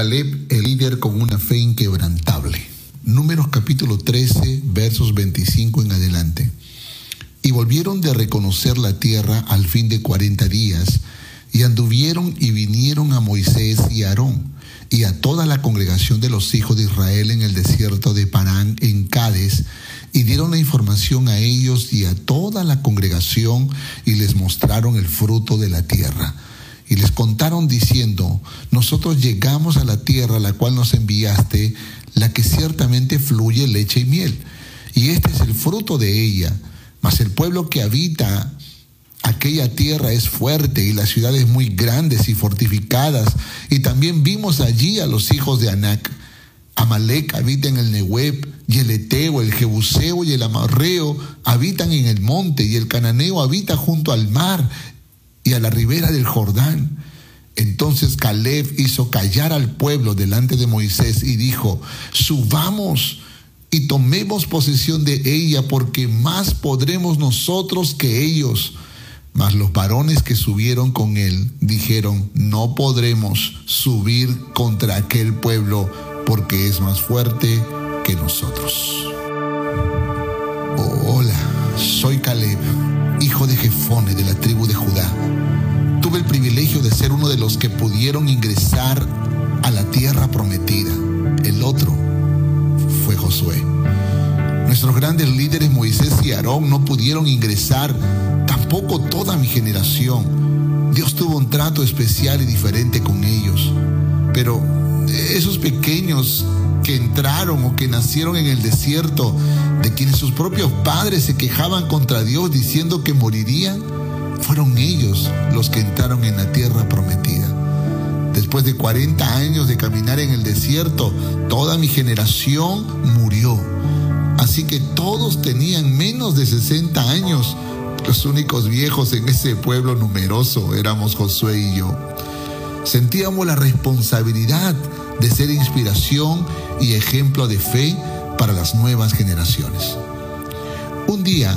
Caleb, el líder con una fe inquebrantable. Números capítulo 13, versos 25 en adelante. Y volvieron de reconocer la tierra al fin de cuarenta días, y anduvieron y vinieron a Moisés y Aarón, y a toda la congregación de los hijos de Israel en el desierto de Parán, en Cádiz, y dieron la información a ellos y a toda la congregación, y les mostraron el fruto de la tierra y les contaron diciendo, nosotros llegamos a la tierra a la cual nos enviaste, la que ciertamente fluye leche y miel, y este es el fruto de ella, mas el pueblo que habita aquella tierra es fuerte y las ciudades muy grandes y fortificadas, y también vimos allí a los hijos de Anac. Amalek habita en el Nehueb, y el Eteo, el Jebuseo y el Amarreo habitan en el monte, y el Cananeo habita junto al mar, y a la ribera del Jordán. Entonces Caleb hizo callar al pueblo delante de Moisés y dijo, subamos y tomemos posesión de ella, porque más podremos nosotros que ellos. Mas los varones que subieron con él dijeron, no podremos subir contra aquel pueblo, porque es más fuerte que nosotros. hola, soy Caleb uno de los que pudieron ingresar a la tierra prometida. El otro fue Josué. Nuestros grandes líderes Moisés y Aarón no pudieron ingresar, tampoco toda mi generación. Dios tuvo un trato especial y diferente con ellos. Pero esos pequeños que entraron o que nacieron en el desierto, de quienes sus propios padres se quejaban contra Dios diciendo que morirían, fueron ellos los que entraron en la tierra prometida. Después de 40 años de caminar en el desierto, toda mi generación murió. Así que todos tenían menos de 60 años. Los únicos viejos en ese pueblo numeroso éramos Josué y yo. Sentíamos la responsabilidad de ser inspiración y ejemplo de fe para las nuevas generaciones. Un día,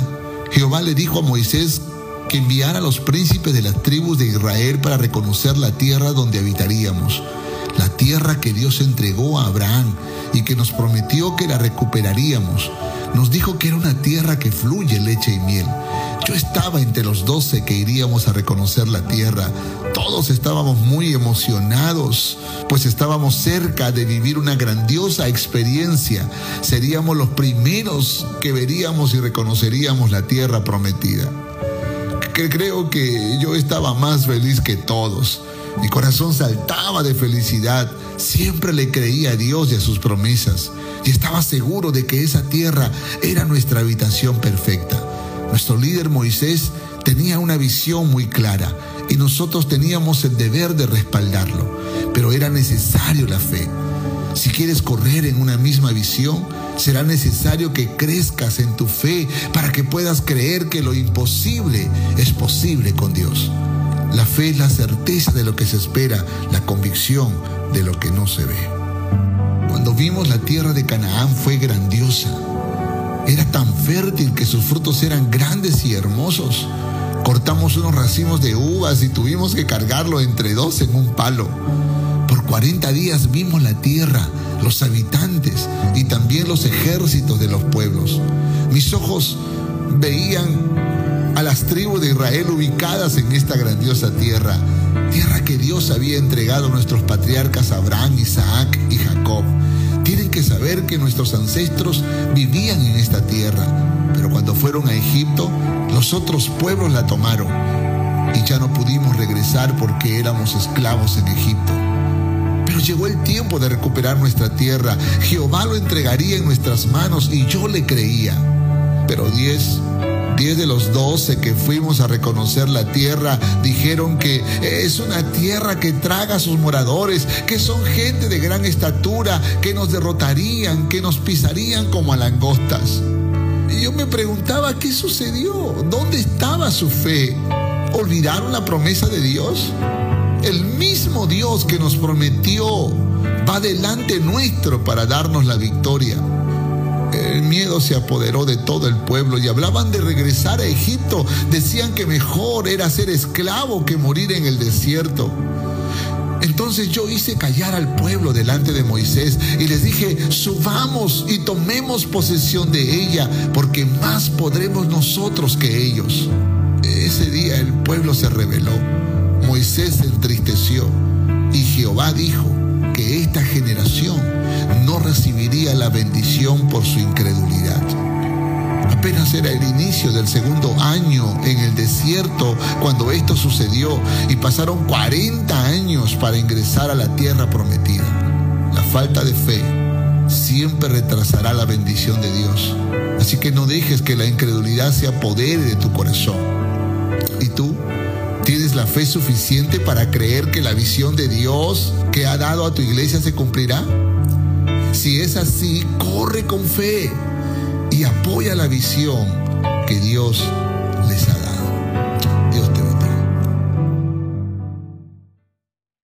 Jehová le dijo a Moisés que enviara a los príncipes de las tribus de Israel para reconocer la tierra donde habitaríamos, la tierra que Dios entregó a Abraham y que nos prometió que la recuperaríamos. Nos dijo que era una tierra que fluye leche y miel. Yo estaba entre los doce que iríamos a reconocer la tierra. Todos estábamos muy emocionados, pues estábamos cerca de vivir una grandiosa experiencia. Seríamos los primeros que veríamos y reconoceríamos la tierra prometida. Creo que yo estaba más feliz que todos. Mi corazón saltaba de felicidad. Siempre le creía a Dios y a sus promesas. Y estaba seguro de que esa tierra era nuestra habitación perfecta. Nuestro líder Moisés tenía una visión muy clara y nosotros teníamos el deber de respaldarlo. Pero era necesario la fe. Si quieres correr en una misma visión, será necesario que crezcas en tu fe para que puedas creer que lo imposible es posible con Dios. La fe es la certeza de lo que se espera, la convicción de lo que no se ve. Cuando vimos la tierra de Canaán fue grandiosa. Era tan fértil que sus frutos eran grandes y hermosos. Cortamos unos racimos de uvas y tuvimos que cargarlo entre dos en un palo. Por 40 días vimos la tierra, los habitantes y también los ejércitos de los pueblos. Mis ojos veían a las tribus de Israel ubicadas en esta grandiosa tierra, tierra que Dios había entregado a nuestros patriarcas Abraham, Isaac y Jacob. Tienen que saber que nuestros ancestros vivían en esta tierra, pero cuando fueron a Egipto, los otros pueblos la tomaron y ya no pudimos regresar porque éramos esclavos en Egipto. Llegó el tiempo de recuperar nuestra tierra. Jehová lo entregaría en nuestras manos y yo le creía. Pero diez Diez de los doce que fuimos a reconocer la tierra dijeron que es una tierra que traga a sus moradores, que son gente de gran estatura, que nos derrotarían, que nos pisarían como a langostas. Y yo me preguntaba, ¿qué sucedió? ¿Dónde estaba su fe? ¿Olvidaron la promesa de Dios? El mismo Dios que nos prometió va delante nuestro para darnos la victoria. El miedo se apoderó de todo el pueblo y hablaban de regresar a Egipto. Decían que mejor era ser esclavo que morir en el desierto. Entonces yo hice callar al pueblo delante de Moisés y les dije, subamos y tomemos posesión de ella, porque más podremos nosotros que ellos. Ese día el pueblo se rebeló, Moisés se entristeció y Jehová dijo que esta generación no recibiría la bendición por su incredulidad apenas era el inicio del segundo año en el desierto cuando esto sucedió y pasaron 40 años para ingresar a la tierra prometida. La falta de fe siempre retrasará la bendición de Dios. Así que no dejes que la incredulidad se apodere de tu corazón. ¿Y tú? ¿Tienes la fe suficiente para creer que la visión de Dios que ha dado a tu iglesia se cumplirá? Si es así, corre con fe y apoya la visión que Dios les ha dado. Dios